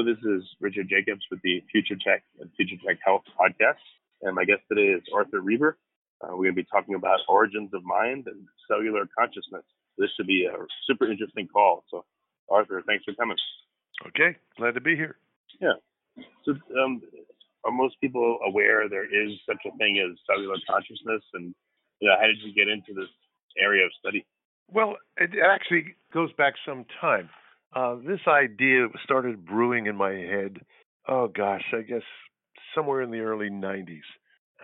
Hello, this is Richard Jacobs with the Future Tech and Future Tech Health podcast. And my guest today is Arthur Reber. Uh, we're going to be talking about origins of mind and cellular consciousness. This should be a super interesting call. So, Arthur, thanks for coming. Okay, glad to be here. Yeah. So, um, are most people aware there is such a thing as cellular consciousness? And you know, how did you get into this area of study? Well, it actually goes back some time. Uh, this idea started brewing in my head. Oh gosh, I guess somewhere in the early '90s,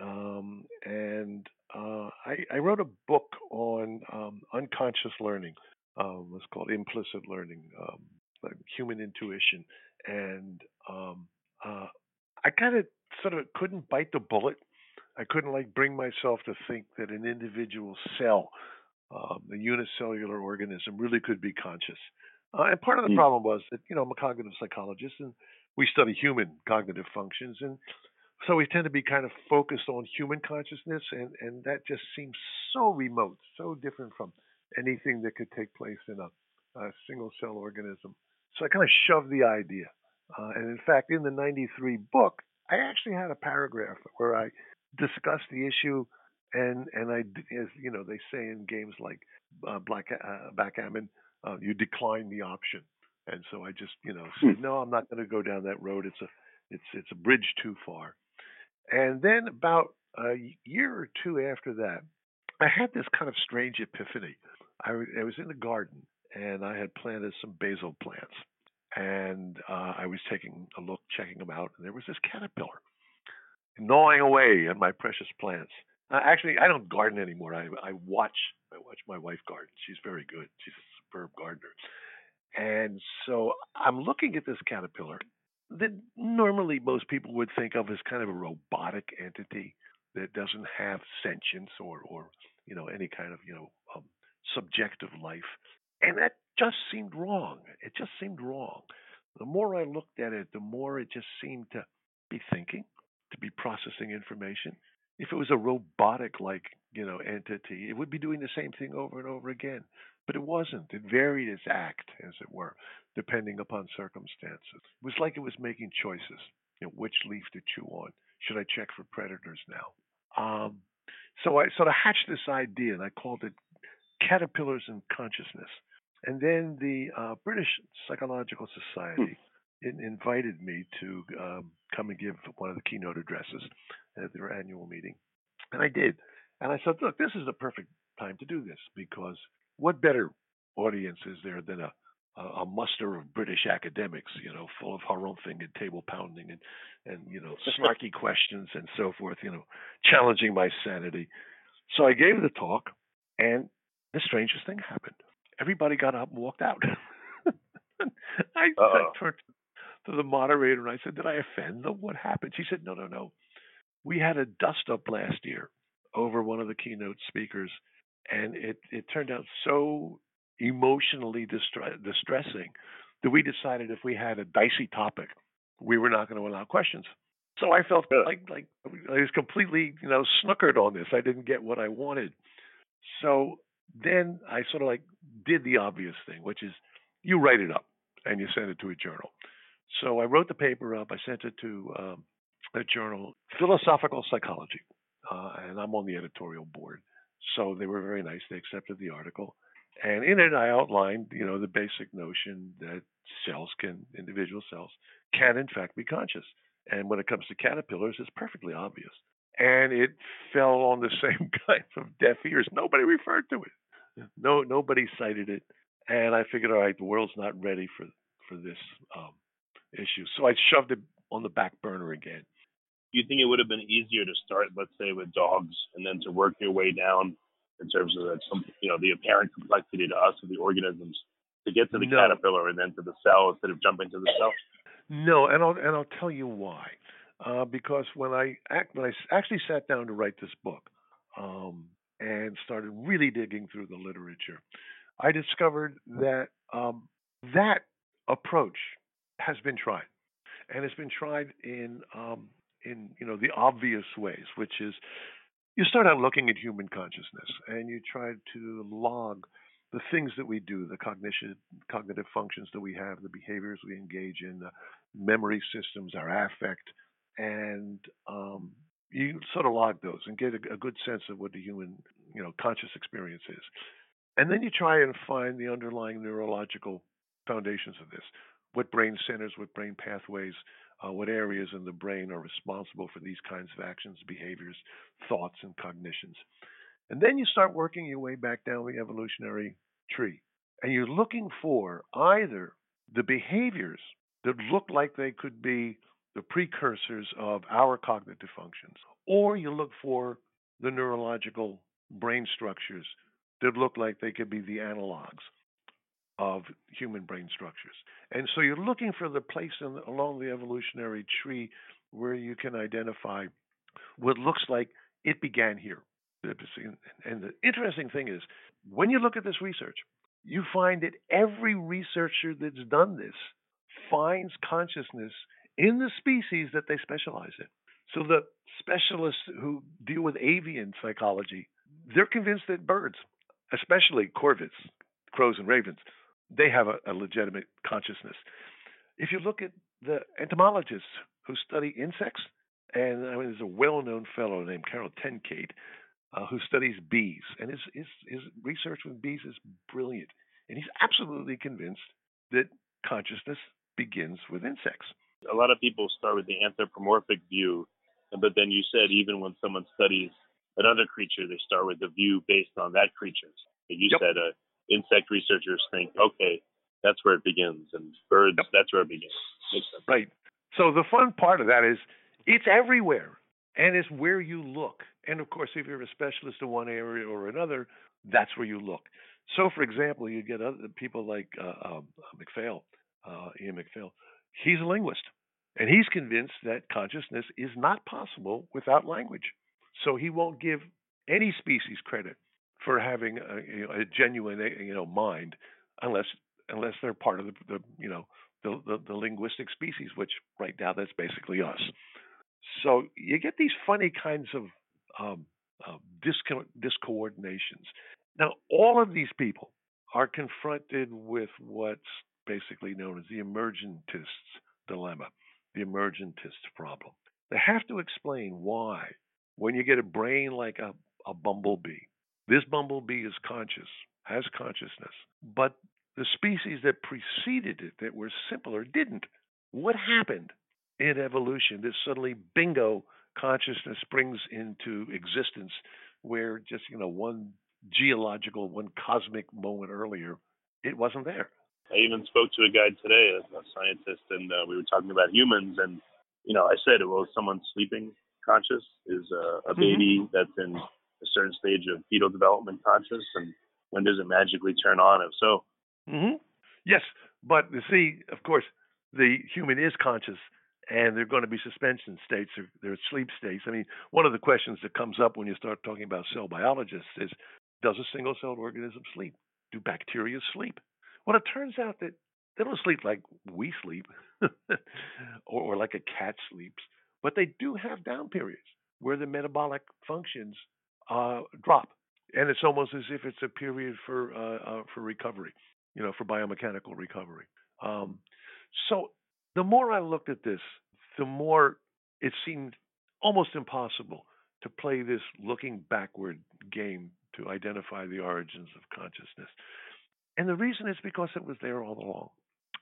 um, and uh, I, I, wrote a book on um, unconscious learning. Um, it's called Implicit Learning, um, like Human Intuition, and um, uh, I kind of sort of couldn't bite the bullet. I couldn't like bring myself to think that an individual cell, um, a unicellular organism, really could be conscious. Uh, and part of the mm. problem was that, you know, I'm a cognitive psychologist and we study human cognitive functions. And so we tend to be kind of focused on human consciousness. And, and that just seems so remote, so different from anything that could take place in a, a single cell organism. So I kind of shoved the idea. Uh, and in fact, in the 93 book, I actually had a paragraph where I discussed the issue and and I, as you know, they say in games like uh, black uh, backgammon, uh, you decline the option. And so I just, you know, said, hmm. no, I'm not going to go down that road. It's a, it's, it's a bridge too far. And then about a year or two after that, I had this kind of strange epiphany. I, I was in the garden and I had planted some basil plants, and uh, I was taking a look, checking them out, and there was this caterpillar gnawing away at my precious plants. Uh, actually, I don't garden anymore. I, I watch. I watch my wife garden. She's very good. She's superb gardener. And so I'm looking at this caterpillar that normally most people would think of as kind of a robotic entity that doesn't have sentience or, or you know, any kind of, you know, um, subjective life. And that just seemed wrong. It just seemed wrong. The more I looked at it, the more it just seemed to be thinking, to be processing information. If it was a robotic like, you know, entity, it would be doing the same thing over and over again. But it wasn't. It varied its act, as it were, depending upon circumstances. It was like it was making choices. You know, which leaf to chew on? Should I check for predators now? Um, so I sort of hatched this idea, and I called it caterpillars in consciousness. And then the uh, British Psychological Society hmm. invited me to um, come and give one of the keynote addresses at their annual meeting, and I did. And I said, look, this is the perfect time to do this because what better audience is there than a a, muster of British academics, you know, full of haranguing and table pounding and and you know snarky questions and so forth, you know, challenging my sanity. So I gave the talk, and the strangest thing happened. Everybody got up and walked out. I, I turned to the moderator and I said, "Did I offend them? What happened?" She said, "No, no, no. We had a dust up last year over one of the keynote speakers." And it it turned out so emotionally distre- distressing that we decided if we had a dicey topic, we were not going to allow questions. So I felt like like I was completely you know snookered on this. I didn't get what I wanted. So then I sort of like did the obvious thing, which is you write it up and you send it to a journal. So I wrote the paper up. I sent it to um, a journal, Philosophical Psychology, uh, and I'm on the editorial board. So they were very nice. They accepted the article, and in it I outlined, you know, the basic notion that cells can, individual cells, can in fact be conscious. And when it comes to caterpillars, it's perfectly obvious. And it fell on the same kind of deaf ears. Nobody referred to it. No, nobody cited it. And I figured, all right, the world's not ready for for this um, issue. So I shoved it on the back burner again. Do you think it would have been easier to start, let's say, with dogs, and then to work your way down in terms of the, you know, the apparent complexity to us of the organisms to get to the no. caterpillar and then to the cell instead of jumping to the cell? No, and I'll and I'll tell you why. Uh, because when I act, when I actually sat down to write this book um, and started really digging through the literature, I discovered that um, that approach has been tried, and it's been tried in um, in you know the obvious ways, which is you start out looking at human consciousness and you try to log the things that we do, the cognition, cognitive functions that we have, the behaviors we engage in, the memory systems, our affect, and um, you sort of log those and get a, a, good sense of what the human, you know, conscious experience is. And then you try and find the underlying neurological foundations of this what brain centers, what brain pathways, uh, what areas in the brain are responsible for these kinds of actions, behaviors, thoughts, and cognitions. And then you start working your way back down the evolutionary tree. And you're looking for either the behaviors that look like they could be the precursors of our cognitive functions, or you look for the neurological brain structures that look like they could be the analogs of human brain structures. And so you're looking for the place the, along the evolutionary tree where you can identify what looks like it began here. And the interesting thing is, when you look at this research, you find that every researcher that's done this finds consciousness in the species that they specialize in. So the specialists who deal with avian psychology, they're convinced that birds, especially corvids, crows and ravens, they have a, a legitimate consciousness. If you look at the entomologists who study insects, and I mean, there's a well-known fellow named Carol Tenkate uh, who studies bees, and his, his his research with bees is brilliant, and he's absolutely convinced that consciousness begins with insects. A lot of people start with the anthropomorphic view, but then you said even when someone studies another creature, they start with the view based on that creature. You yep. said a insect researchers think, okay, that's where it begins, and birds, yep. that's where it begins. Right. So the fun part of that is it's everywhere, and it's where you look. And of course, if you're a specialist in one area or another, that's where you look. So, for example, you get other people like uh, um, MacPhail, uh, Euan MacPhail. He's a linguist, and he's convinced that consciousness is not possible without language. So he won't give any species credit for having a, you know, a genuine eh, you know mind, unless unless they're part of the, the you know the, the, the linguistic species, which right now that's basically us. So you get these funny kinds of um, uh, disco- discoordinations. Now, all of these people are confronted with what's basically known as the emergentist's dilemma, the emergentist problem. They have to explain why, when you get a brain like a, a bumblebee, this bumblebee is conscious, has consciousness, but the species that preceded it, that were simpler, didn't. What happened in evolution that suddenly, bingo, consciousness springs into existence where just, you know, one geological, one cosmic moment earlier, it wasn't there. I even spoke to a guy today, a scientist, and uh, we were talking about humans. And, you know, I said, well, someone sleeping conscious is uh, a mm-hmm. baby mm-hmm. that's in a certain stage of fetal development conscious, and when does it magically turn on? If so, mm-hmm. yes, but you see, of course, the human is conscious, and there are going to be suspension states, or there are sleep states. I mean, one of the questions that comes up when you start talking about cell biologists is, does a single-celled organism sleep? Do bacteria sleep? Well, it turns out that they don't sleep like we sleep, or, or like a cat sleeps. But they do have down periods where the metabolic functions uh, drop, and it's almost as if it's a period for uh, uh, for recovery, you know, for biomechanical recovery. Um, so the more I looked at this, the more it seemed almost impossible to play this looking backward game to identify the origins of consciousness. And the reason is because it was there all along.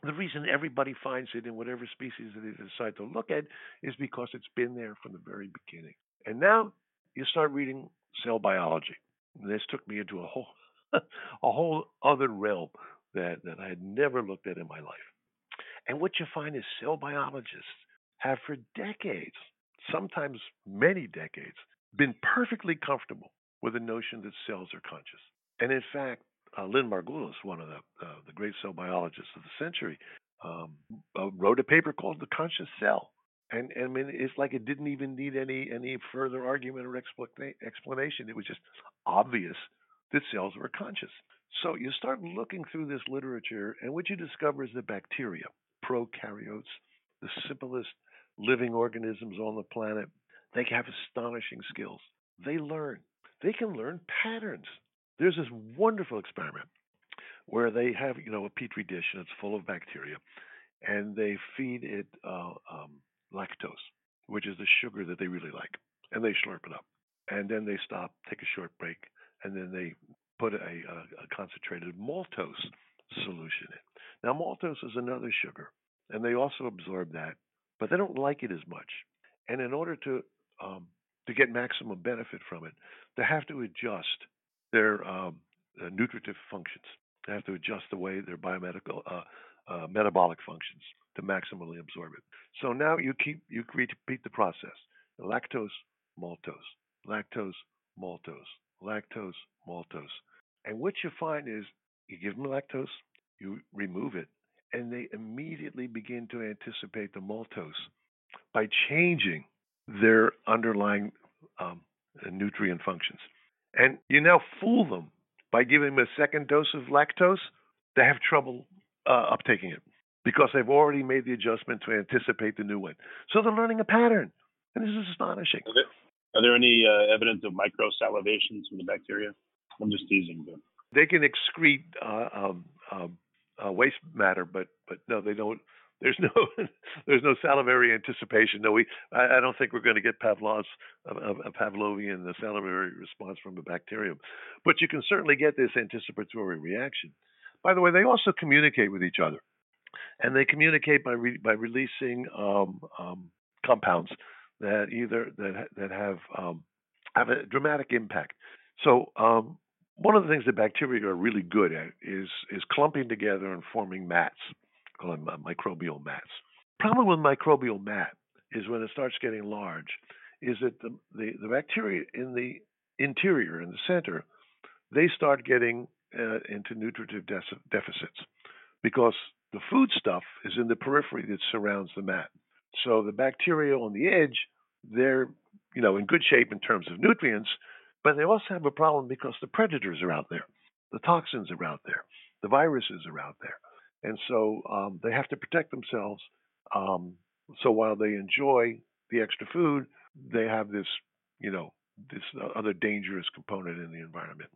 The reason everybody finds it in whatever species that they decide to look at is because it's been there from the very beginning. And now you start reading cell biology. This took me into a whole a whole other realm that, that I had never looked at in my life. And what you find is cell biologists have for decades, sometimes many decades, been perfectly comfortable with the notion that cells are conscious. And in fact, uh, Lynn Margulis, one of the uh, the great cell biologists of the century, um, uh, wrote a paper called "The Conscious Cell," and, and I mean it's like it didn't even need any any further argument or explanation. It was just obvious that cells were conscious. So you start looking through this literature, and what you discover is that bacteria, prokaryotes, the simplest living organisms on the planet, they have astonishing skills. They learn. They can learn patterns. There's this wonderful experiment where they have, you know, a petri dish and it's full of bacteria, and they feed it uh, um, lactose, which is the sugar that they really like, and they slurp it up, and then they stop, take a short break, and then they put a, a, a concentrated maltose solution in. Now, maltose is another sugar, and they also absorb that, but they don't like it as much. And in order to um, to get maximum benefit from it, they have to adjust their um, nutritive functions. They have to adjust the way their biomedical uh, uh, metabolic functions to maximally absorb it. So now you keep you repeat the process: lactose, maltose, lactose, maltose, lactose, maltose. And what you find is you give them lactose, you remove it, and they immediately begin to anticipate the maltose by changing their underlying um, nutrient functions. And you now fool them by giving them a second dose of lactose, they have trouble uh, uptaking it because they've already made the adjustment to anticipate the new one. So they're learning a pattern, and this is astonishing. Are there, are there any uh, evidence of micro salivations from the bacteria? I'm just teasing, but they can excrete uh, um, um, uh, waste matter, but but no, they don't there's no there's no salivary anticipation. No, we I, I don't think we're going to get Pavlov's a, a Pavlovian salivary response from a bacterium, but you can certainly get this anticipatory reaction. By the way, they also communicate with each other, and they communicate by re, by releasing um, um, compounds that either that that have um, have a dramatic impact. So um, one of the things that bacteria are really good at is is clumping together and forming mats call them uh, microbial mats. Problem with microbial mat is when it starts getting large, is that the, the, the bacteria in the interior, in the center, they start getting uh, into nutritive de- deficits because the food stuff is in the periphery that surrounds the mat. So the bacteria on the edge, they're you know in good shape in terms of nutrients, but they also have a problem because the predators are out there, the toxins are out there, the viruses are out there and so um, they have to protect themselves. Um, so while they enjoy the extra food, they have this, you know, this other dangerous component in the environment.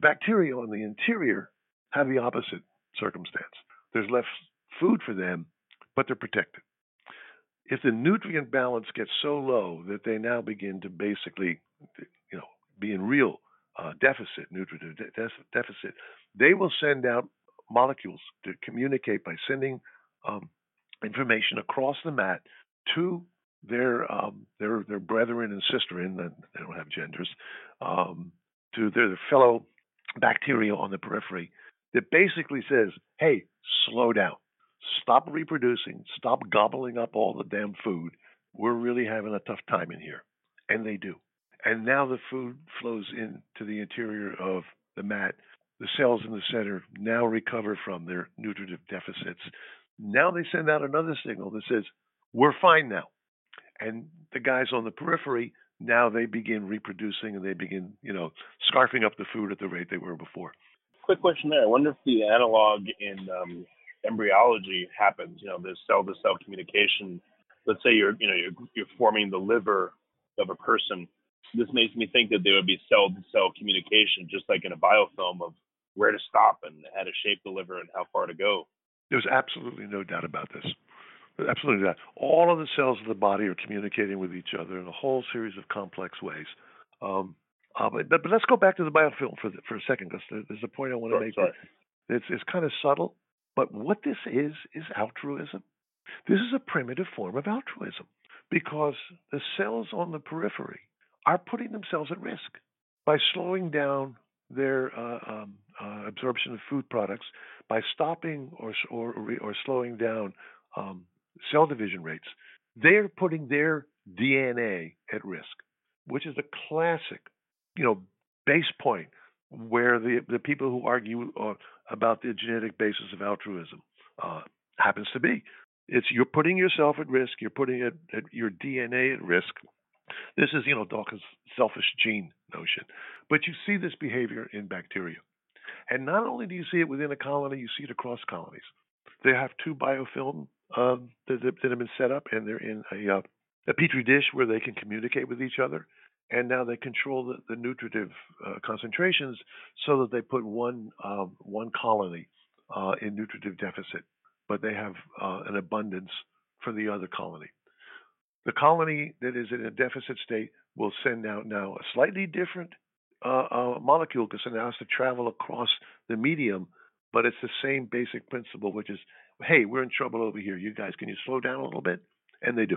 Bacteria on the interior have the opposite circumstance. There's less food for them, but they're protected. If the nutrient balance gets so low that they now begin to basically, you know, be in real uh, deficit, nutritive de- deficit, they will send out molecules to communicate by sending um, information across the mat to their um, their their brethren and sister in they don't have genders um, to their fellow bacteria on the periphery that basically says, "Hey, slow down, stop reproducing, stop gobbling up all the damn food. We're really having a tough time in here," and they do. And now the food flows into the interior of the mat the cells in the center now recover from their nutritive deficits. Now they send out another signal that says, We're fine now. And the guys on the periphery, now they begin reproducing and they begin, you know, scarfing up the food at the rate they were before. Quick question there. I wonder if the analog in um, embryology happens, you know, this cell to cell communication let's say you're you know you're, you're forming the liver of a person. This makes me think that there would be cell to cell communication, just like in a biofilm of where to stop and how to shape the liver and how far to go. There's absolutely no doubt about this. Absolutely not. All of the cells of the body are communicating with each other in a whole series of complex ways. Um, uh, but, but, let's go back to the biofilm for the, for a second because there's a point I want to make. Sorry. It's it's kind of subtle, but what this is is altruism. This is a primitive form of altruism because the cells on the periphery are putting themselves at risk by slowing down their uh, um, uh, absorption of food products, by stopping or or or slowing down um, cell division rates. They're putting their DNA at risk, which is a classic, you know, base point where the the people who argue uh, about the genetic basis of altruism uh, happens to be. It's you're putting yourself at risk. You're putting it, at your DNA at risk. This is, you know, Dawkins' selfish gene notion. But you see this behavior in bacteria. And not only do you see it within a colony, you see it across colonies. They have two biofilm um, that, that, have been set up, and they're in a, uh, a petri dish where they can communicate with each other. And now they control the, the nutritive uh, concentrations so that they put one uh, one colony uh, in nutritive deficit, but they have uh, an abundance for the other colony. The colony that is in a deficit state will send out now a slightly different uh, uh, molecule because it has to travel across the medium, but it's the same basic principle, which is, hey, we're in trouble over here. You guys, can you slow down a little bit? And they do.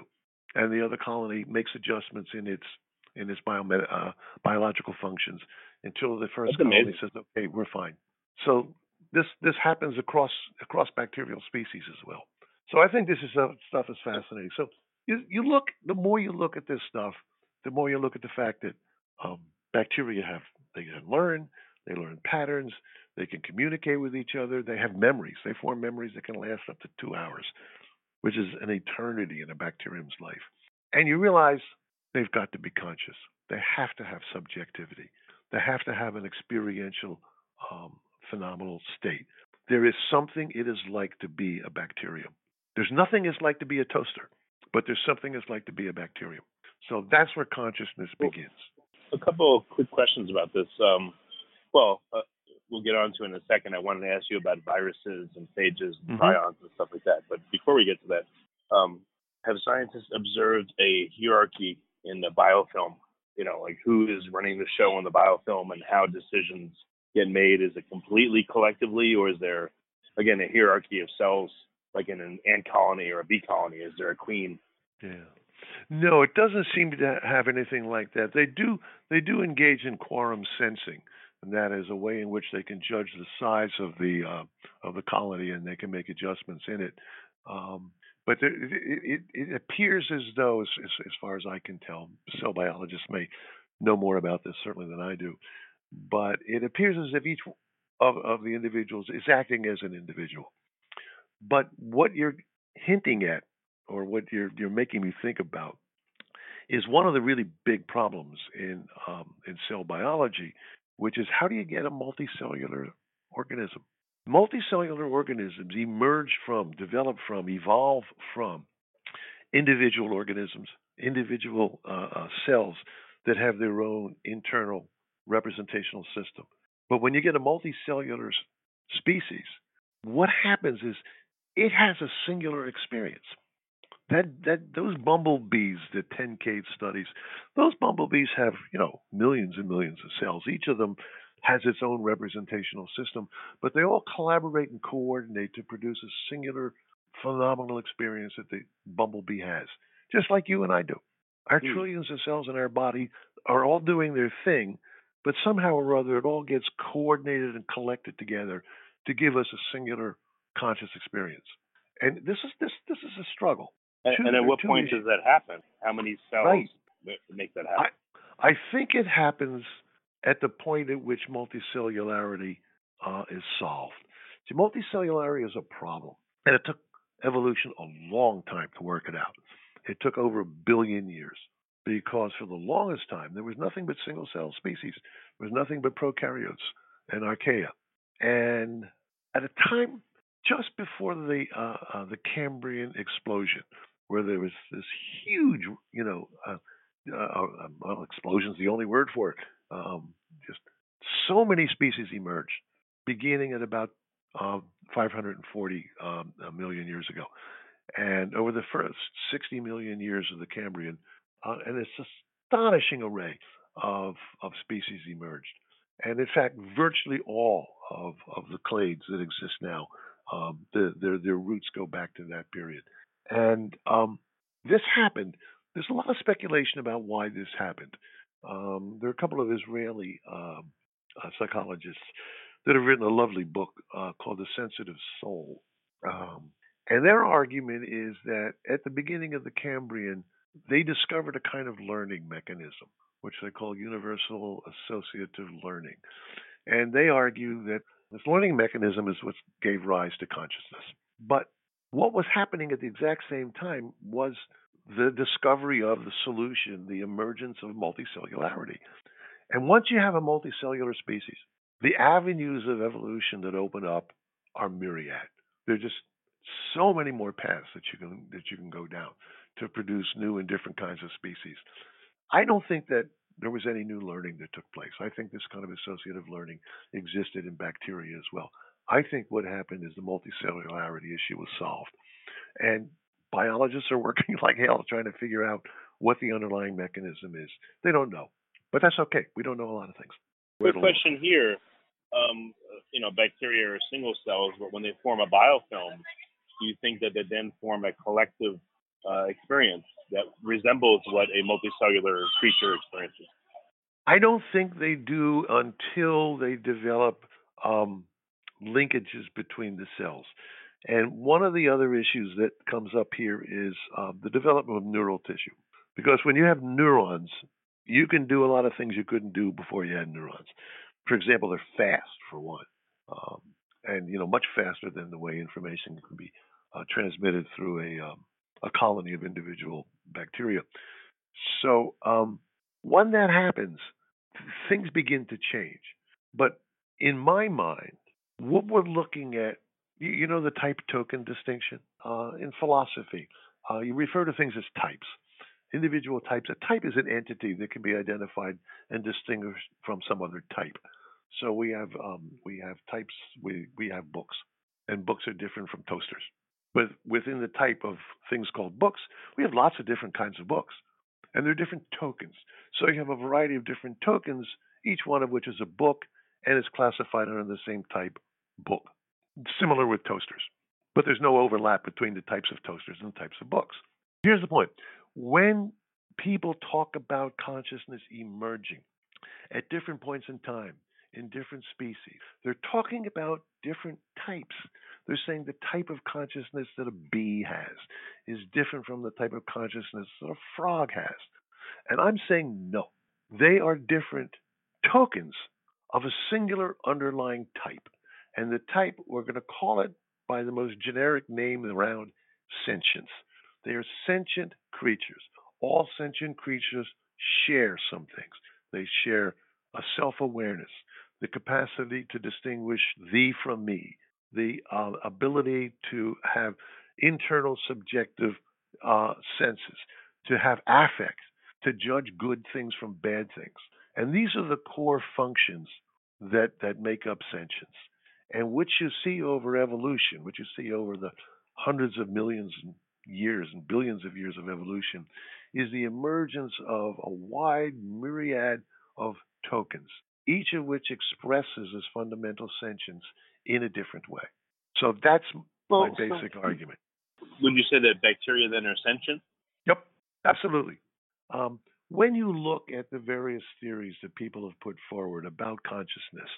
And the other colony makes adjustments in its in its biomed- uh, biological functions until the first That's colony amazing. says, okay, we're fine. So this this happens across across bacterial species as well. So I think this is uh, stuff is fascinating. So you you look the more you look at this stuff, the more you look at the fact that um, bacteria have they can learn, they learn patterns, they can communicate with each other, they have memories. They form memories that can last up to two hours, which is an eternity in a bacterium's life. And you realize they've got to be conscious. They have to have subjectivity. They have to have an experiential, um, phenomenal state. There is something it is like to be a bacterium. There's nothing it's like to be a toaster, but there's something it's like to be a bacterium. So that's where consciousness begins. A couple of quick questions about this. Um, well, uh, we'll get on to in a second. I wanted to ask you about viruses and phages and Mhm. prions and stuff like that. But before we get to that, um, have scientists observed a hierarchy in the biofilm? You know, like who is running the show on the biofilm and how decisions get made? Is it completely collectively, or is there, again, a hierarchy of cells, like in an ant colony or a bee colony? Is there a queen? Yeah. No, it doesn't seem to have anything like that. They do they do engage in quorum sensing, and that is a way in which they can judge the size of the uh, of the colony and they can make adjustments in it. Um, but it, it, it appears as though, as, as, as far as I can tell, cell biologists may know more about this certainly than I do, but it appears as if each of, of the individuals is acting as an individual. But what you're hinting at or what you're you're making me think about is one of the really big problems in um, in cell biology, which is how do you get a multicellular organism? Multicellular organisms emerge from, develop from, evolve from individual organisms, individual uh, uh, cells that have their own internal representational system. But when you get a multicellular species, what happens is it has a singular experience. That that those bumblebees the 10K studies, those bumblebees have you know millions and millions of cells. Each of them has its own representational system, but they all collaborate and coordinate to produce a singular, phenomenal experience that the bumblebee has, just like you and I do. Our Hmm. trillions of cells in our body are all doing their thing, but somehow or other it all gets coordinated and collected together to give us a singular conscious experience. And this is this this is a struggle. And, and at what point does that happen? How many cells Right. make that happen? I think it happens at the point at which multicellularity uh, is solved. See, multicellularity is a problem, and it took evolution a long time to work it out. It took over a billion years because for the longest time there was nothing but single cell species. There was nothing but prokaryotes and archaea. And at a time just before the uh, uh, the Cambrian explosion, where there was this huge, you know, uh, uh, uh, the only word for it. Um, just so many species emerged, beginning at about uh, 540 um, million years ago. And over the first 60 million years of the Cambrian, uh, and this astonishing array of, of species emerged. And in fact, virtually all of, of the clades that exist now, um, the, their, their roots go back to that period. And um, this happened. There's a lot of speculation about why this happened. Um, there are a couple of Israeli um, uh, psychologists that have written a lovely book uh, called The Sensitive Soul. Um, and their argument is that at the beginning of the Cambrian, they discovered a kind of learning mechanism, which they call universal associative learning. And they argue that this learning mechanism is what gave rise to consciousness. But what was happening at the exact same time was the discovery of the solution, the emergence of multicellularity. And once you have a multicellular species, the avenues of evolution that open up are myriad. There are just so many more paths that you can that you can go down to produce new and different kinds of species. I don't think that there was any new learning that took place. I think this kind of associative learning existed in bacteria as well. I think what happened is the multicellularity issue was solved. And biologists are working like hell trying to figure out what the underlying mechanism is. They don't know. But that's okay. We don't know a lot of things. Quick question here. Um, you know, bacteria are single cells, but when they form a biofilm, do you think that they then form a collective uh, experience that resembles what a multicellular creature experiences? I don't think they do until they develop um, linkages between the cells. And one of the other issues that comes up here is uh, the development of neural tissue. Because when you have neurons, you can do a lot of things you couldn't do before you had neurons. For example, they're fast, for one, um, and you know much faster than the way information can be uh, transmitted through a um, a colony of individual bacteria. So um, when that happens, things begin to change. But in my mind, what we're looking at, you, know, the type token distinction uh, in philosophy, uh, you refer to things as types. Individual types. A type is an entity that can be identified and distinguished from some other type. So we have um, we have types. We we have books, and books are different from toasters. But within the type of things called books, we have lots of different kinds of books, and they're different tokens. So you have a variety of different tokens, each one of which is a book and is classified under the same type book. Similar with toasters, but there's no overlap between the types of toasters and the types of books. Here's the point when people talk about consciousness emerging at different points in time, in different species. They're talking about different types. They're saying the type of consciousness that a bee has is different from the type of consciousness that a frog has. And I'm saying no. They are different tokens of a singular underlying type. And the type, we're going to call it by the most generic name around sentience. They are sentient creatures. All sentient creatures share some things. They share a self awareness the capacity to distinguish thee from me, the uh, ability to have internal subjective uh, senses, to have affect, to judge good things from bad things. And these are the core functions that, that make up sentience. And which you see over evolution, which you see over the hundreds of millions of years and billions of years of evolution, is the emergence of a wide myriad of tokens each of which expresses its fundamental sentience in a different way. So that's well, my basic so argument. Would you say that bacteria then are sentient? Yep, absolutely. Um, when you look at the various theories that people have put forward about consciousness,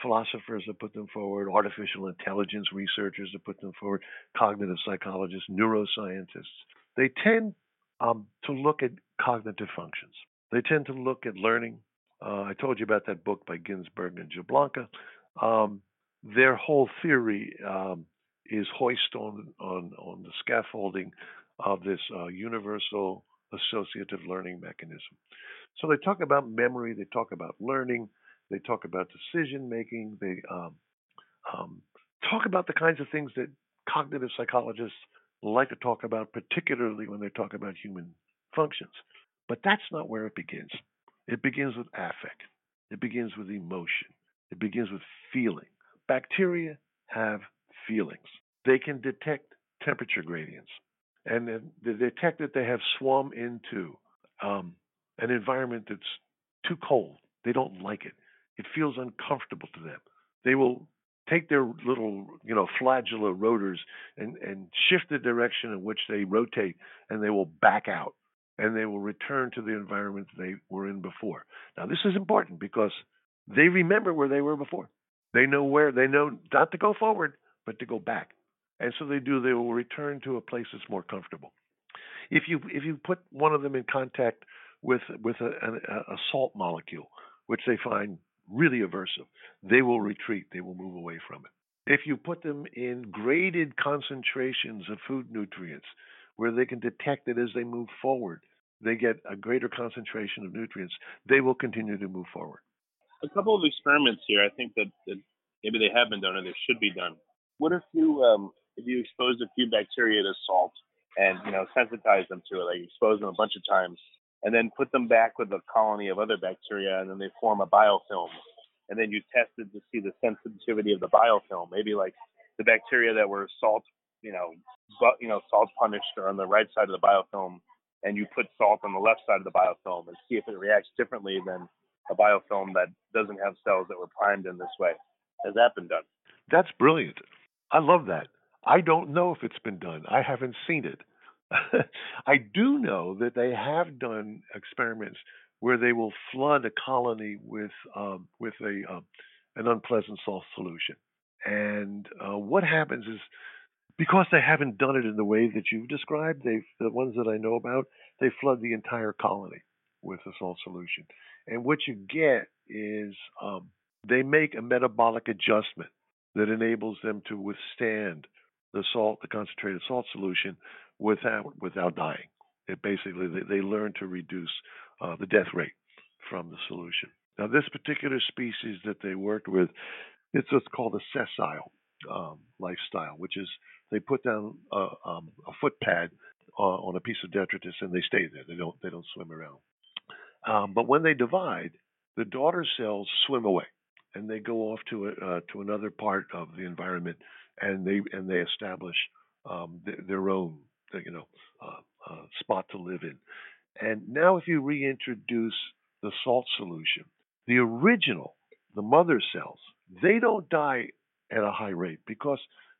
philosophers have put them forward, artificial intelligence researchers have put them forward, cognitive psychologists, neuroscientists, they tend um, to look at cognitive functions. They tend to look at learning, uh, I told you about that book by Ginsburg and Jablonka. Um, their whole theory um, is hoist on, on, on the scaffolding of this uh, universal associative learning mechanism. So they talk about memory, they talk about learning, they talk about decision making, they um, um, talk about the kinds of things that cognitive psychologists like to talk about, particularly when they talk about human functions. But that's not where it begins. It begins with affect. It begins with emotion. It begins with feeling. Bacteria have feelings. They can detect temperature gradients. And they detect that they have swum into um, an environment that's too cold. They don't like it. It feels uncomfortable to them. They will take their little, you know, flagella rotors and, and shift the direction in which they rotate and they will back out and they will return to the environment they were in before. Now, this is important because they remember where they were before. They know where, they know not to go forward, but to go back. And so they do, they will return to a place that's more comfortable. If you if you put one of them in contact with with a, a, a salt molecule, which they find really aversive, they will retreat. They will move away from it. If you put them in graded concentrations of food nutrients, where they can detect that as they move forward, they get a greater concentration of nutrients, they will continue to move forward. A couple of experiments here, I think that, that maybe they have been done or they should be done. What if you um, if you expose a few bacteria to salt and you know sensitize them to it, like expose them a bunch of times, and then put them back with a colony of other bacteria, and then they form a biofilm, and then you tested to see the sensitivity of the biofilm. Maybe like the bacteria that were salt, you know, but you know, salt punished are on the right side of the biofilm, and you put salt on the left side of the biofilm and see if it reacts differently than a biofilm that doesn't have cells that were primed in this way. Has that been done? That's brilliant. I love that. I don't know if it's been done. I haven't seen it. I do know that they have done experiments where they will flood a colony with um, with a um, an unpleasant salt solution, and uh, what happens is because they haven't done it in the way that you've described, they the ones that I know about, they flood the entire colony with a salt solution, and what you get is um, they make a metabolic adjustment that enables them to withstand the salt, the concentrated salt solution, without without dying. It basically they, they learn to reduce uh, the death rate from the solution. Now, this particular species that they worked with, it's what's called a sessile um, lifestyle, which is they put down a, um, a foot pad uh, on a piece of detritus and they stay there. They don't they don't swim around. Um, but when they divide, the daughter cells swim away and they go off to a, uh, to another part of the environment and they and they establish um, th- their own you know uh, uh, spot to live in. And now, if you reintroduce the salt solution, the original, the mother cells, they don't die at a high rate because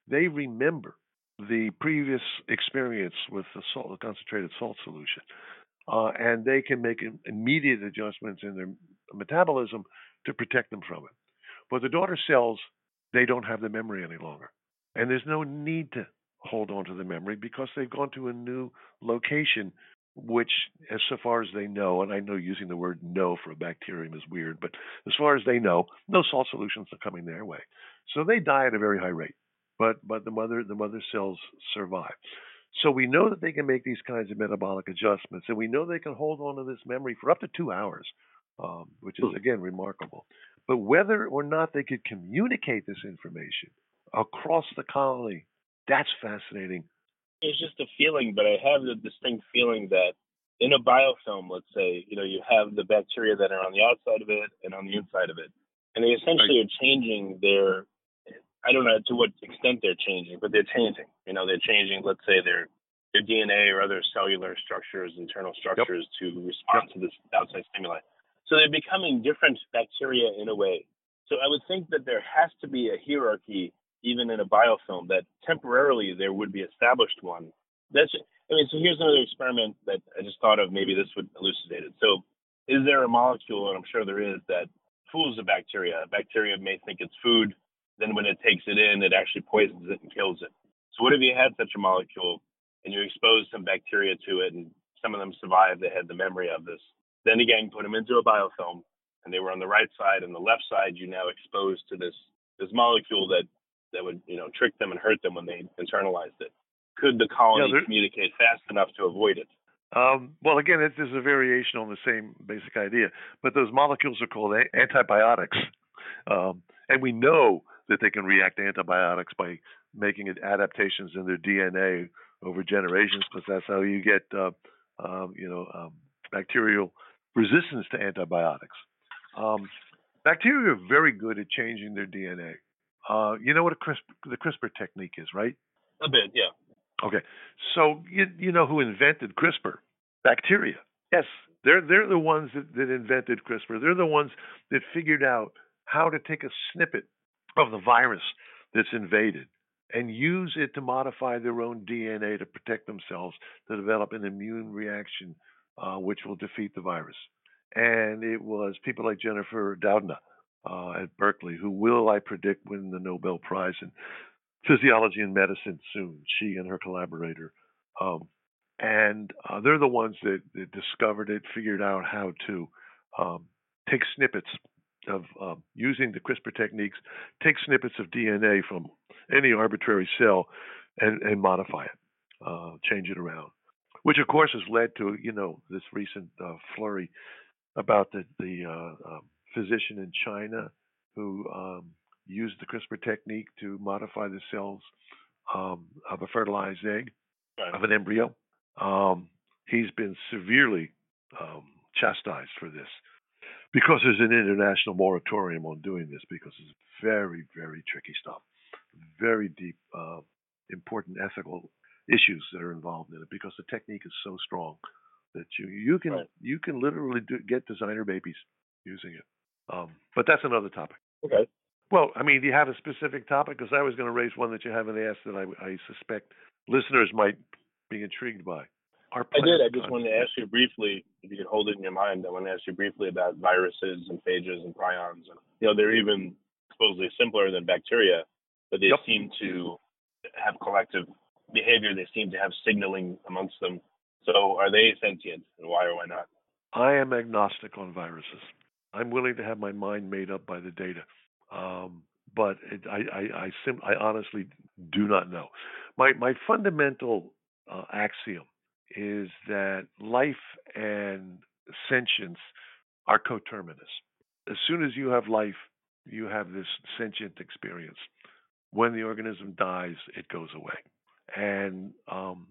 they remember the previous experience with the salt, the concentrated salt solution, uh, and they can make immediate adjustments in their metabolism to protect them from it. But the daughter cells, they don't have the memory any longer. And there's no need to hold on to the memory because they've gone to a new location, which, as so far as they know, and I know using the word "know" for a bacterium is weird, but as far as they know, no salt solutions are coming their way. So they die at a very high rate. But but the mother the mother cells survive. So we know that they can make these kinds of metabolic adjustments, and we know they can hold on to this memory for up to two hours, um, which is hmm. again remarkable. But whether or not they could communicate this information across the colony. That's fascinating. It's just a feeling, but I have the distinct feeling that in a biofilm, let's say, you know, you have the bacteria that are on the outside of it and on the inside of it. And they essentially right. are changing their I don't know to what extent they're changing, but they're changing. You know, they're changing, let's say their their DNA or other cellular structures, internal structures yep. to respond yep. to this outside stimuli. So they're becoming different bacteria in a way. So I would think that there has to be a hierarchy even in a biofilm, that temporarily there would be established one. That's, I mean, so here's another experiment that I just thought of. Maybe this would elucidate it. So, is there a molecule, and I'm sure there is, that fools a bacteria? A bacteria may think it's food, then when it takes it in, it actually poisons it and kills it. So, what if you had such a molecule and you expose some bacteria to it, and some of them survived? They had the memory of this. Then again, put them into a biofilm, and they were on the right side and the left side. You now exposed to this this molecule that that would you know trick them and hurt them when they internalized it. Could the colony yeah, communicate fast enough to avoid it? Um, well, again, this is a variation on the same basic idea, but those molecules are called a- antibiotics, um, and we know that they can react to antibiotics by making adaptations in their DNA over generations because that's how you get, uh, um, you know, um, bacterial resistance to antibiotics. Um, bacteria are very good at changing their DNA. Uh, you know what a CRISPR, the CRISPR technique is, right? A bit, yeah. Okay, so you you know who invented CRISPR? Bacteria. Yes, they're they're the ones that, that invented CRISPR. They're the ones that figured out how to take a snippet of the virus that's invaded and use it to modify their own DNA to protect themselves to develop an immune reaction uh, which will defeat the virus. And it was people like Jennifer Doudna uh, at Berkeley who will, I predict, win the Nobel Prize in physiology and medicine soon. She and her collaborator. Um, and uh, they're the ones that, that, discovered it, figured out how to um, take snippets of uh, using the CRISPR techniques, take snippets of DNA from any arbitrary cell and, and modify it, uh, change it around. Which of course has led to you know this recent uh, flurry about the the uh, um, physician in China who um, used the CRISPR technique to modify the cells um, of a fertilized egg right. of an embryo. Um, he's been severely um, chastised for this because there's an international moratorium on doing this because it's very, very tricky stuff, very deep, uh, important ethical issues that are involved in it because the technique is so strong that you you can right. you can literally do, get designer babies using it. Um, but that's another topic. Okay. Well, I mean, do you have a specific topic? Because I was going to raise one that you haven't asked that I, I suspect listeners might be intrigued by. Our I did. I just wanted to ask you briefly, if you could hold it in your mind, I want to ask you briefly about viruses and phages and prions. And, you know, they're even supposedly simpler than bacteria, but they yep. seem to have collective behavior. They seem to have signaling amongst them. So are they sentient and why or why not? I am agnostic on viruses. I'm willing to have my mind made up by the data. Um, but it, I, I, I, sim- I honestly do not know. My, my fundamental uh, axiom is that life and sentience are coterminous. As soon as you have life, you have this sentient experience. When the organism dies, it goes away. And um,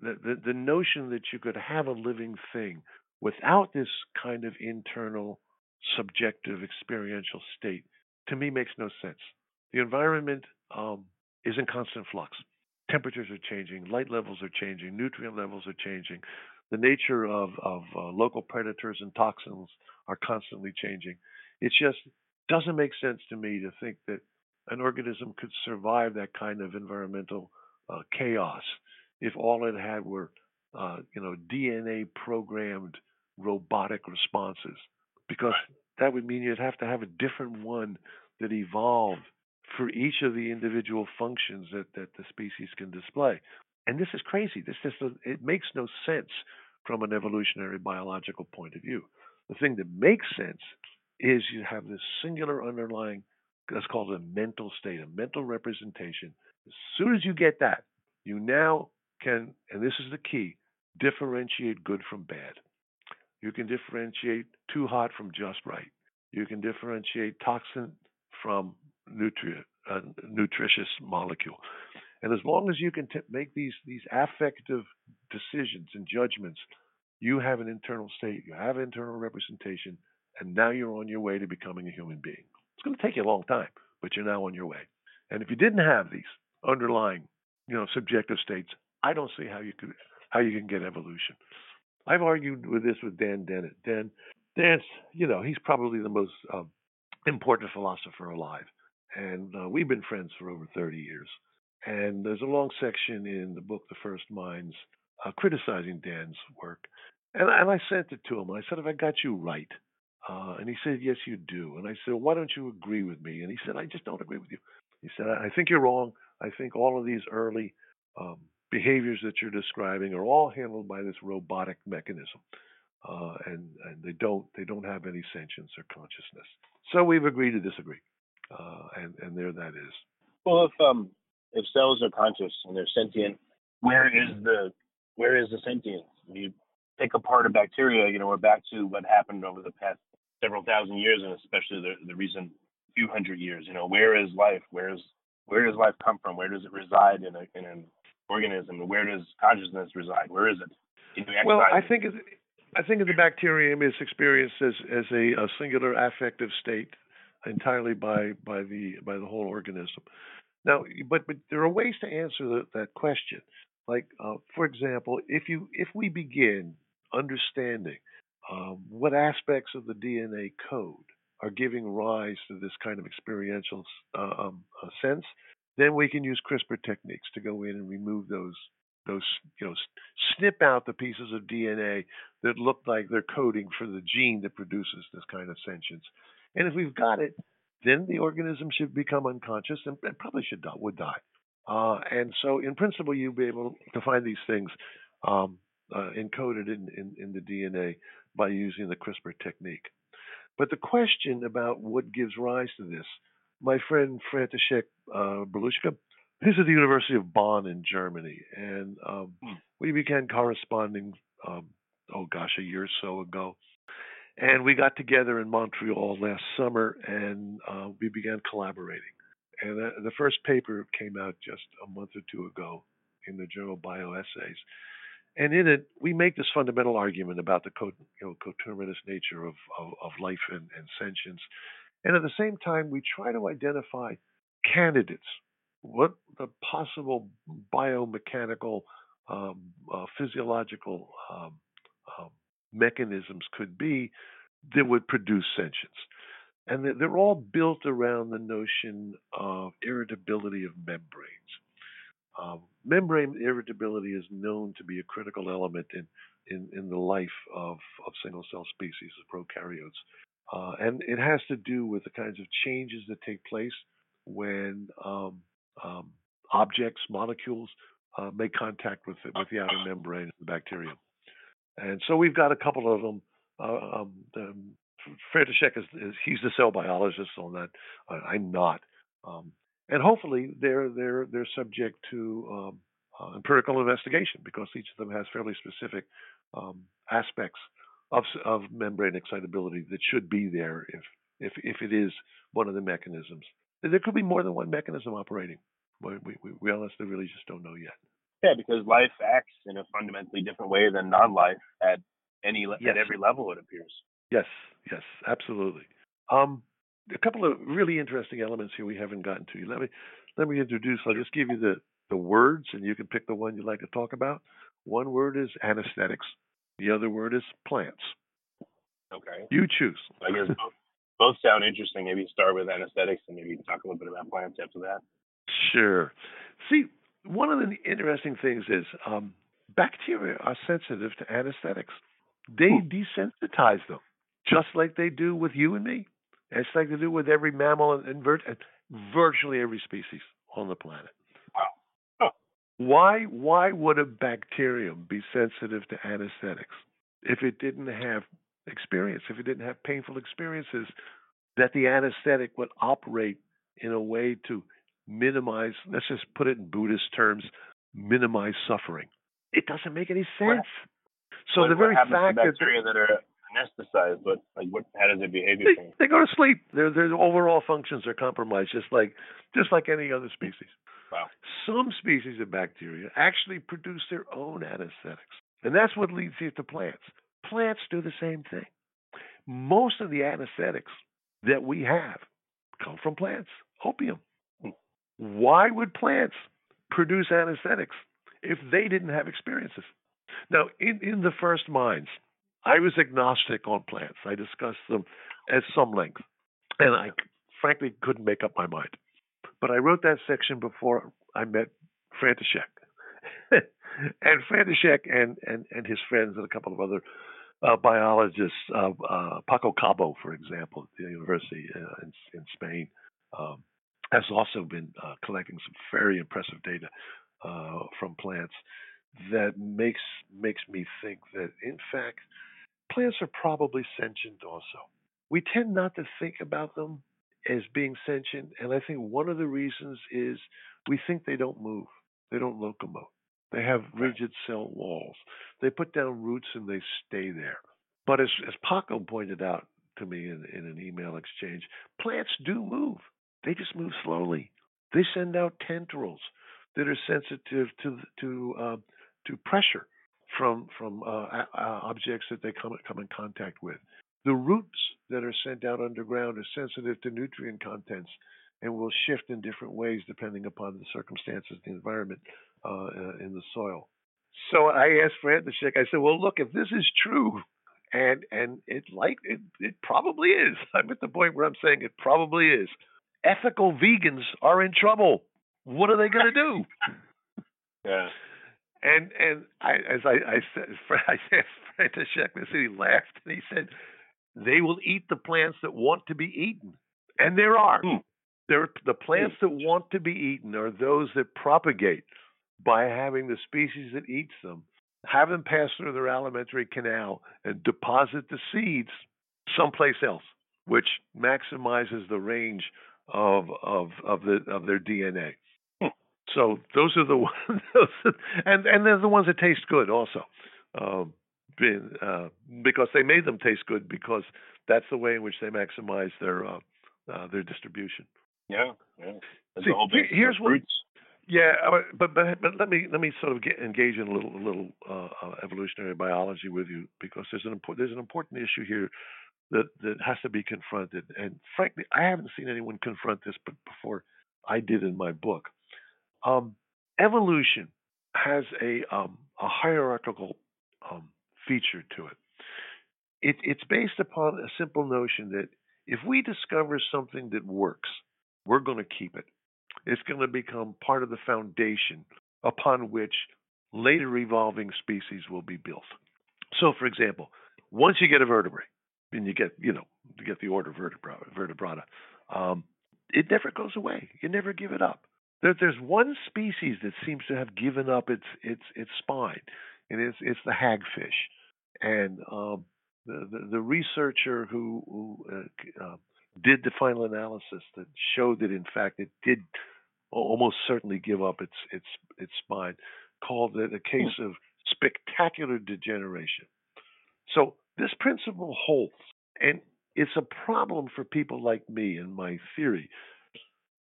the, the, the notion that you could have a living thing without this kind of internal, subjective, experiential state, to me makes no sense. The environment um, is in constant flux temperatures are changing, light levels are changing, nutrient levels are changing. The nature of, of uh, local predators and toxins are constantly changing. It just doesn't make sense to me to think that an organism could survive that kind of environmental uh, chaos if all it had were, uh, you know, DNA programmed robotic responses, because that would mean you'd have to have a different one that evolved for each of the individual functions that, that the species can display. And this is crazy. This just it makes no sense from an evolutionary biological point of view. The thing that makes sense is you have this singular underlying that's called a mental state, a mental representation. As soon as you get that, you now can, and this is the key, differentiate good from bad. You can differentiate too hot from just right. You can differentiate toxin from uh, nutritious molecule. And as long as you can t- make these these affective decisions and judgments, you have an internal state, you have internal representation, and now you're on your way to becoming a human being. It's going to take you a long time, but you're now on your way. And if you didn't have these underlying, you know, subjective states, I don't see how you could how you can get evolution. I've argued with this with Dan Dennett. Dan, Dan's, you know, he's probably the most um, important philosopher alive and uh, we've been friends for over 30 years. And there's a long section in the book, The First Minds, uh, criticizing Dan's work. And, and I sent it to him. I said, Have I got you right? Uh, and he said, Yes, you do. And I said, Why don't you agree with me? And he said, I just don't agree with you. He said, I think you're wrong. I think all of these early um, behaviors that you're describing are all handled by this robotic mechanism. Uh, and, and they don't they don't have any sentience or consciousness. So we've agreed to disagree uh, and and there that is. Well, if um if cells are conscious and they're sentient, where is the where is the sentience? You take apart a bacteria, you know, we're back to what happened over the past several thousand years, and especially the the recent few hundred years. You know, where is life? Where is where does life come from? Where does it reside in a in an organism? Where does consciousness reside? Where is it? well, I think it, I think of the bacterium is experienced as as a, a singular affective state entirely by by the by the whole organism. Now, but but there are ways to answer the, that question. Like, uh, for example, if you if we begin understanding um, what aspects of the DNA code are giving rise to this kind of experiential uh, um, uh, sense, then we can use CRISPR techniques to go in and remove those those you know snip out the pieces of DNA that look like they're coding for the gene that produces this kind of sentience. And if we've got it, then the organism should become unconscious and, and probably should die, would die. Uh, and so, in principle, you'd be able to find these things um, uh, encoded in, in, in, the DNA by using the CRISPR technique. But the question about what gives rise to this, my friend František uh, Baluška, he's at the University of Bonn in Germany, and um, hmm. we began corresponding, um, oh gosh, a year or so ago. And we got together in Montreal last summer and uh, we began collaborating. And uh, the first paper came out just a month or two ago in the journal Bioessays. And in it, we make this fundamental argument about the co- you know, coterminous nature of, of, of life and, and sentience. And at the same time, we try to identify candidates, what the possible biomechanical, um, uh, physiological um, um, mechanisms could be that would produce sentience. And they're all built around the notion of irritability of membranes. Um, membrane irritability is known to be a critical element in, in, in the life of, of single cell species of prokaryotes. Uh, and it has to do with the kinds of changes that take place when um, um, objects, molecules, uh, make contact with the, with the outer membrane of the bacterium. And so we've got a couple of them. Uh, um, is, is, he's the cell biologist on that. I'm not. Um, and hopefully they're they're they're subject to um, uh, empirical investigation because each of them has fairly specific um, aspects of of membrane excitability that should be there if if if it is one of the mechanisms. There could be more than one mechanism operating. We we, we honestly really just don't know yet. Yeah, because life acts in a fundamentally different way than non-life at any yes. at every level. It appears. Yes, yes, absolutely. Um, a couple of really interesting elements here we haven't gotten to. Let me let me introduce. I'll just give you the the words, and you can pick the one you'd like to talk about. One word is anesthetics. The other word is plants. Okay. You choose. I guess both, both sound interesting. Maybe start with anesthetics, and maybe talk a little bit about plants after that. Sure. See, one of the interesting things is um, bacteria are sensitive to anesthetics. They hmm. desensitize them, just like they do with you and me. It's like they do with every mammal and, and, and virtually every species on the planet. Why why would a bacterium be sensitive to anesthetics if it didn't have experience, if it didn't have painful experiences that the anesthetic would operate in a way to minimize, let's just put it in Buddhist terms, minimize suffering. It doesn't make any sense. What, so what, the very fact that bacteria that are anesthetized, but like what? How does it behave? They, they go to sleep. Their their overall functions are compromised, just like just like any other species. Wow. Some species of bacteria actually produce their own anesthetics, and that's what leads you to plants. Plants do the same thing. Most of the anesthetics that we have come from plants. Opium, why would plants produce anesthetics if they didn't have experiences? Now, in, in the first minds, I was agnostic on plants. I discussed them at some length, and I frankly couldn't make up my mind. But I wrote that section before I met František. and František and, and, and his friends and a couple of other uh, biologists, uh, uh, Paco Calvo, for example, at the university uh, in, in Spain, um, has also been uh, collecting some very impressive data uh, from plants that makes makes me think that in fact plants are probably sentient also. We tend not to think about them as being sentient, and I think one of the reasons is we think they don't move, they don't locomote, they have rigid cell walls, they put down roots and they stay there. But as, as Paco pointed out to me in, in an email exchange, plants do move. They just move slowly. They send out tendrils. that are sensitive to to uh, to pressure from from uh, uh, objects that they come come in contact with. The roots that are sent out underground are sensitive to nutrient contents and will shift in different ways depending upon the circumstances, the environment uh, uh in the soil. So I asked Fran the I said, "Well, look, if this is true, and and it like it, it probably is. I'm at the point where I'm saying it probably is. Ethical vegans are in trouble. What are they going to do? yeah. And and I as I I said I asked František this and he laughed and he said they will eat the plants that want to be eaten, and there are. Hmm. There, the plants hmm. that want to be eaten are those that propagate by having the species that eats them have them pass through their alimentary canal and deposit the seeds someplace else, which maximizes the range of of of the of their DNA. Hmm. So those are the ones, and and they're the ones that taste good also, um, uh, because they made them taste good because that's the way in which they maximize their uh, uh, their distribution. Yeah, yeah. See, here's what. Yeah, uh, but but but let me let me sort of get engage in a little a little uh, uh, evolutionary biology with you because there's an important there's an important issue here that that has to be confronted. And frankly, I haven't seen anyone confront this, but before I did in my book. Um, evolution has a um, a hierarchical um, feature to it. it. It's based upon a simple notion that if we discover something that works, we're going to keep it it's going to become part of the foundation upon which later evolving species will be built. So, for example, once you get a vertebrae, and you get, you know, you get the order vertebrata, vertebrata um, it never goes away. You never give it up. There, there's one species that seems to have given up its its its spine, and it's it's the hagfish. And um, the, the, the researcher who, who uh, uh, did the final analysis that showed that in fact it did almost certainly give up its its its spine, called it a hmm. case of spectacular degeneration. So this principle holds, and it's a problem for people like me and my theory,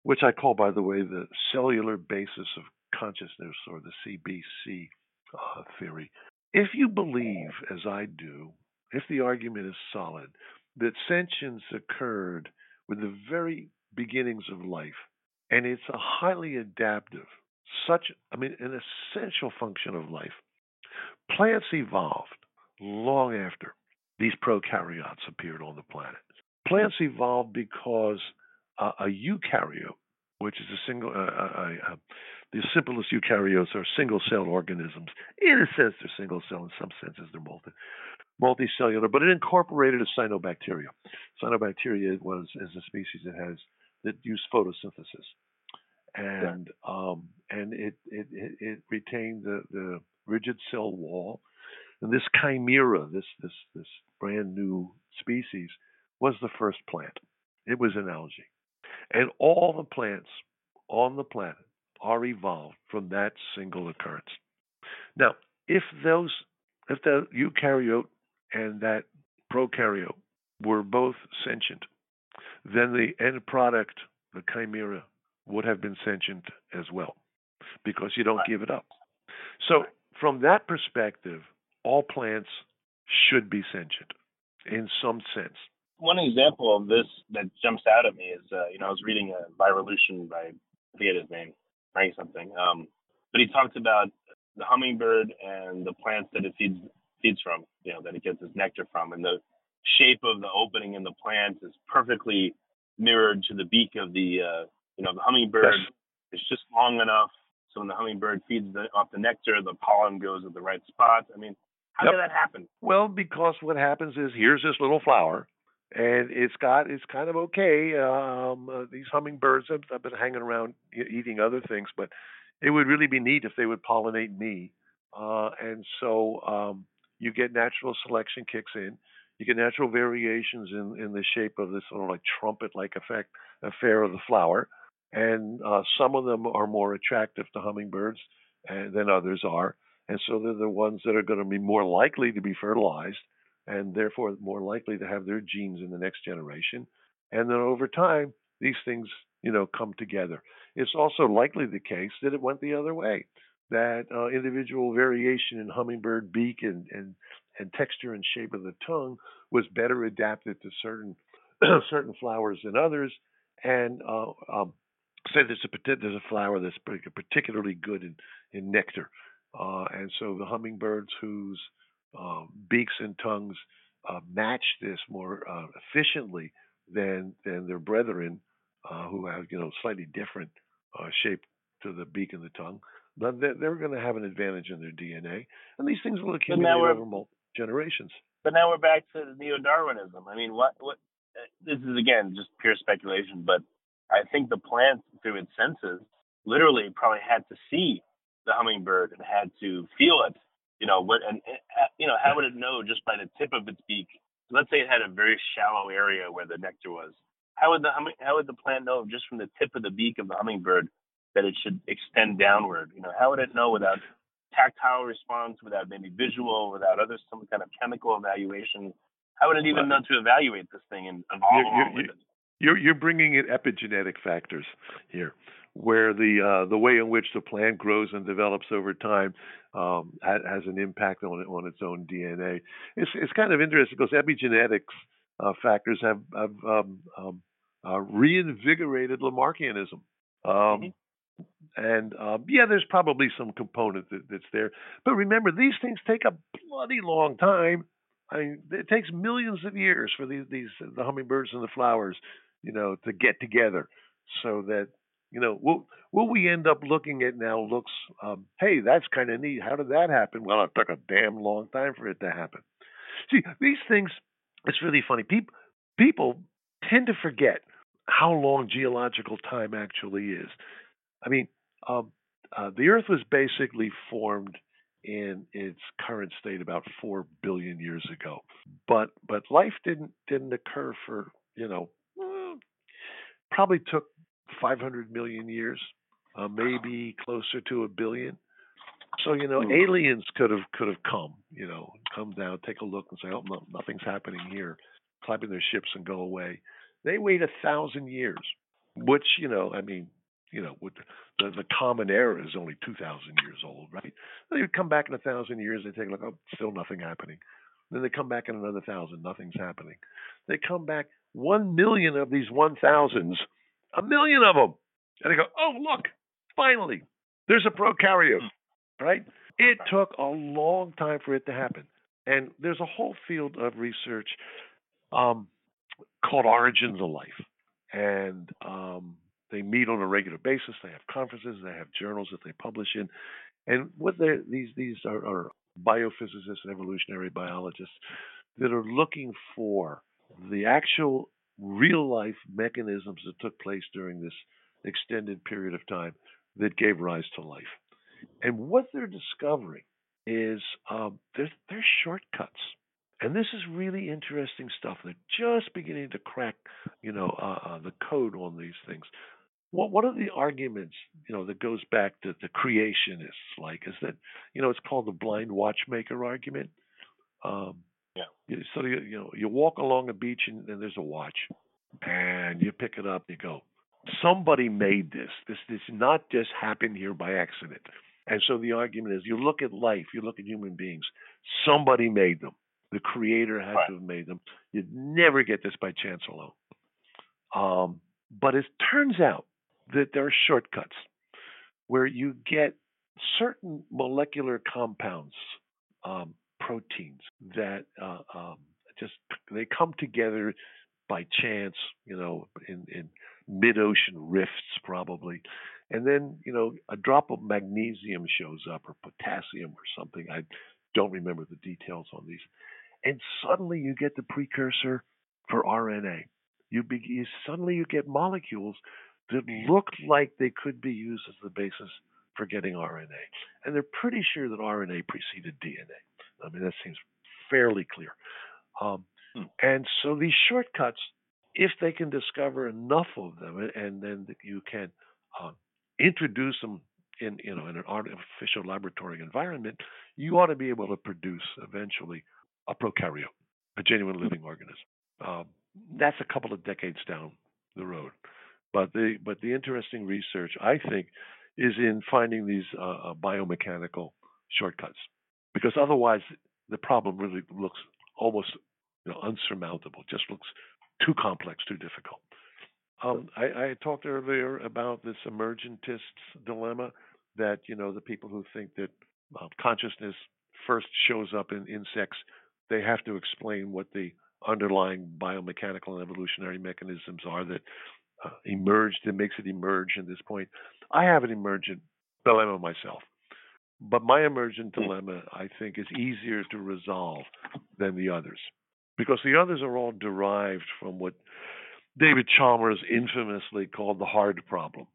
which I call, by the way, the cellular basis of consciousness or the CBC uh, theory. If you believe, as I do, if the argument is solid, that sentience occurred with the very beginnings of life, and it's a highly adaptive, such, I mean, an essential function of life. Plants evolved long after these prokaryotes appeared on the planet. Plants evolved because uh, a eukaryote, which is a single, uh, uh, uh, the simplest eukaryotes are single cell organisms. In a sense, they're single cell. In some senses, they're multi, multicellular, but it incorporated a cyanobacteria. Cyanobacteria was is a species that has that use photosynthesis, and um, and it, it it retained the the rigid cell wall, and this chimera, this this this brand new species, was the first plant. It was an algae, and all the plants on the planet are evolved from that single occurrence. Now, if those if the eukaryote and that prokaryote were both sentient, then the end product, the chimera, would have been sentient as well because you don't give it up. So, from that perspective, all plants should be sentient in some sense. One example of this that jumps out at me is, uh, you know, I was reading a Virolution by, I forget his name, Frank something, um, but he talked about the hummingbird and the plants that it feeds feeds from, you know, that it gets its nectar from, and the shape of the opening in the plant is perfectly mirrored to the beak of the uh, you know the hummingbird. Yes. It's just long enough so when the hummingbird feeds the, off the nectar, the pollen goes at the right spot. I mean, how yep. did that happen? Well, because what happens is here's this little flower, and it's got it's kind of okay. Um, uh, these hummingbirds have, have been hanging around eating other things, but it would really be neat if they would pollinate me. Uh, and so um, you get natural selection kicks in you get natural variations in, in the shape of this sort of like trumpet-like effect affair of the flower, and uh, some of them are more attractive to hummingbirds than others are, and so they're the ones that are going to be more likely to be fertilized, and therefore more likely to have their genes in the next generation. And then over time, these things, you know, come together. it's also likely the case that it went the other way, that uh, individual variation in hummingbird beak and, and, and texture and shape of the tongue was better adapted to certain certain flowers than others, and uh, um, say there's a there's a flower that's particularly good in in nectar, uh, and so the hummingbirds whose uh, beaks and tongues uh, match this more uh, efficiently than than their brethren uh, who have you know slightly different uh, shape to the beak and the tongue. But they're, they're going to have an advantage in their DNA, and these things will accumulate over multiple generations. But now we're back to neo-Darwinism. I mean, what what? This is again just pure speculation, but I think the plant, through its senses, literally probably had to see the hummingbird and had to feel it you know what and uh, you know how would it know just by the tip of its beak. Let's say it had a very shallow area where the nectar was. How would the how would the plant know just from the tip of the beak of the hummingbird that it should extend downward? You know how would it know without tactile response without maybe visual without other some kind of chemical evaluation? How would it even know to evaluate this thing and evolve you're, you're, it? you're, you're bringing in epigenetic factors here where the uh, the way in which the plant grows and develops over time um, has an impact on on its own DNA. It's it's kind of interesting because epigenetics uh, factors have have um, um, uh, reinvigorated Lamarckianism. Um, mm-hmm. And um, yeah, there's probably some component that, that's there, but remember these things take a bloody long time. I mean, it takes millions of years for these these the hummingbirds and the flowers, you know, to get together so that you know, what what we end up looking at now looks, um, hey, that's kind of neat. How did that happen? Well, it took a damn long time for it to happen. See, these things, it's really funny. People people tend to forget how long geological time actually is. I mean, um, uh, the Earth was basically formed in its current state about four billion years ago, but but life didn't didn't occur for you know probably took 500 million years, uh, maybe closer to a billion. So you know, mm. aliens could have could have come, you know, come down, take a look, and say, "Oh, no, nothing's happening here," clapping their ships and go away. They wait a thousand years, which you know, I mean, you know, with the, the common era is only two thousand years old, right? They would come back in a thousand years, they take a look, oh, still nothing happening. Then they come back in another thousand, nothing's happening. They come back one million of these one thousands a million of them. And they go, oh, look, finally, there's a prokaryote, right? It took a long time for it to happen. And there's a whole field of research um, called Origins of Life. And um, they meet on a regular basis. They have conferences. They have journals that they publish in. And what these these are, are biophysicists and evolutionary biologists that are looking for the actual real life mechanisms that took place during this extended period of time that gave rise to life. And what they're discovering is um, there's, there's shortcuts. And this is really interesting stuff. They're just beginning to crack, you know, uh, uh, the code on these things. Well, one of the arguments, you know, that goes back to the creationists, like, is that, you know, it's called the blind watchmaker argument. Um, yeah. So you, you know you walk along a beach and, and there's a watch, and you pick it up. You go, somebody made this. This this not just happened here by accident. And so the argument is, you look at life, you look at human beings. Somebody made them. The Creator had right. to have made them. You'd never get this by chance alone. Um, but it turns out that there are shortcuts where you get certain molecular compounds um, proteins that uh, um, just they come together by chance, you know, in, in mid-ocean rifts probably, and then you know a drop of magnesium shows up or potassium or something. I don't remember the details on these, and suddenly you get the precursor for RNA. You, be, you suddenly you get molecules that look like they could be used as the basis for getting RNA, and they're pretty sure that RNA preceded DNA. I mean, that seems fairly clear. Um, hmm. And so these shortcuts, if they can discover enough of them, and then you can uh, introduce them in you know in an artificial laboratory environment, you ought to be able to produce eventually a prokaryote, a genuine living organism. Um, that's a couple of decades down the road. But the but the interesting research, I think, is in finding these uh, uh, biomechanical shortcuts, because otherwise the problem really looks almost you know, unsurmountable. Just looks too complex, too difficult. Um, I, I talked earlier about this emergentist dilemma that you know the people who think that uh, consciousness first shows up in insects, they have to explain what the underlying biomechanical and evolutionary mechanisms are that uh, emerged that makes it emerge at this point. I have an emergent dilemma myself, but my emergent hmm. dilemma I think is easier to resolve than the others because the others are all derived from what David Chalmers infamously called the hard problem,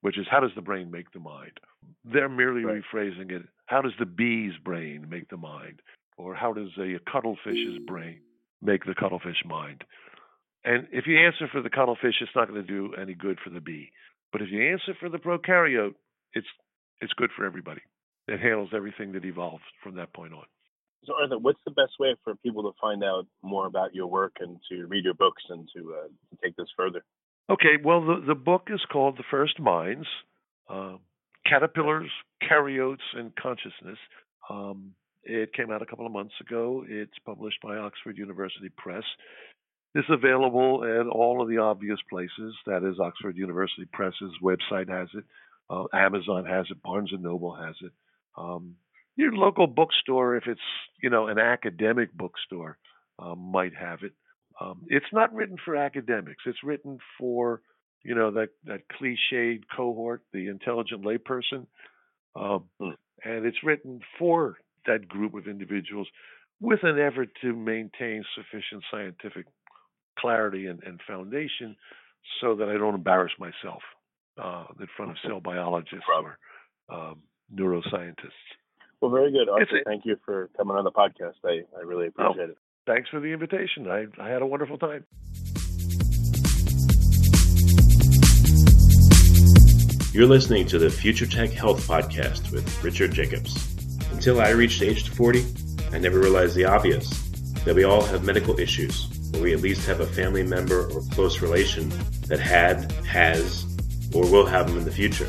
which is how does the brain make the mind? They're merely right. rephrasing it. How does the bee's brain make the mind? Or how does a cuttlefish's brain make the cuttlefish mind? And if you answer for the cuttlefish, it's not going to do any good for the bee. But if you answer for the prokaryote, it's it's good for everybody. It handles everything that evolved from that point on. So, Arthur, what's the best way for people to find out more about your work and to read your books and to, uh, to take this further? Okay, well, the, the book is called The First Minds uh, Caterpillars, Karyotes, and Consciousness. Um, it came out a couple of months ago. It's published by Oxford University Press. It's available at all of the obvious places. That is, Oxford University Press's website has it, uh, Amazon has it, Barnes and Noble has it. Um, your local bookstore, if it's you know an academic bookstore, um, might have it. Um, it's not written for academics. It's written for you know that that cliched cohort, the intelligent layperson, um, hmm. and it's written for that group of individuals with an effort to maintain sufficient scientific clarity and, and foundation so that I don't embarrass myself uh, in front of cell biologists or um, neuroscientists. Well, very good, Arthur. Thank you for coming on the podcast. I, I really oh, appreciate oh, it. Thanks for the invitation. I, I had a wonderful time. You're listening to the Future Tech Health Podcast with Richard Jacobs. Until I reached age 40, I never realized the obvious that we all have medical issues, or we at least have a family member or close relation that had, has, or will have them in the future.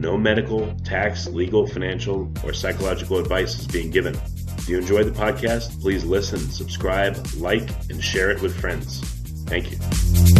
No medical, tax, legal, financial, or psychological advice is being given. If you enjoy the podcast, please listen, subscribe, like, and share it with friends. Thank you.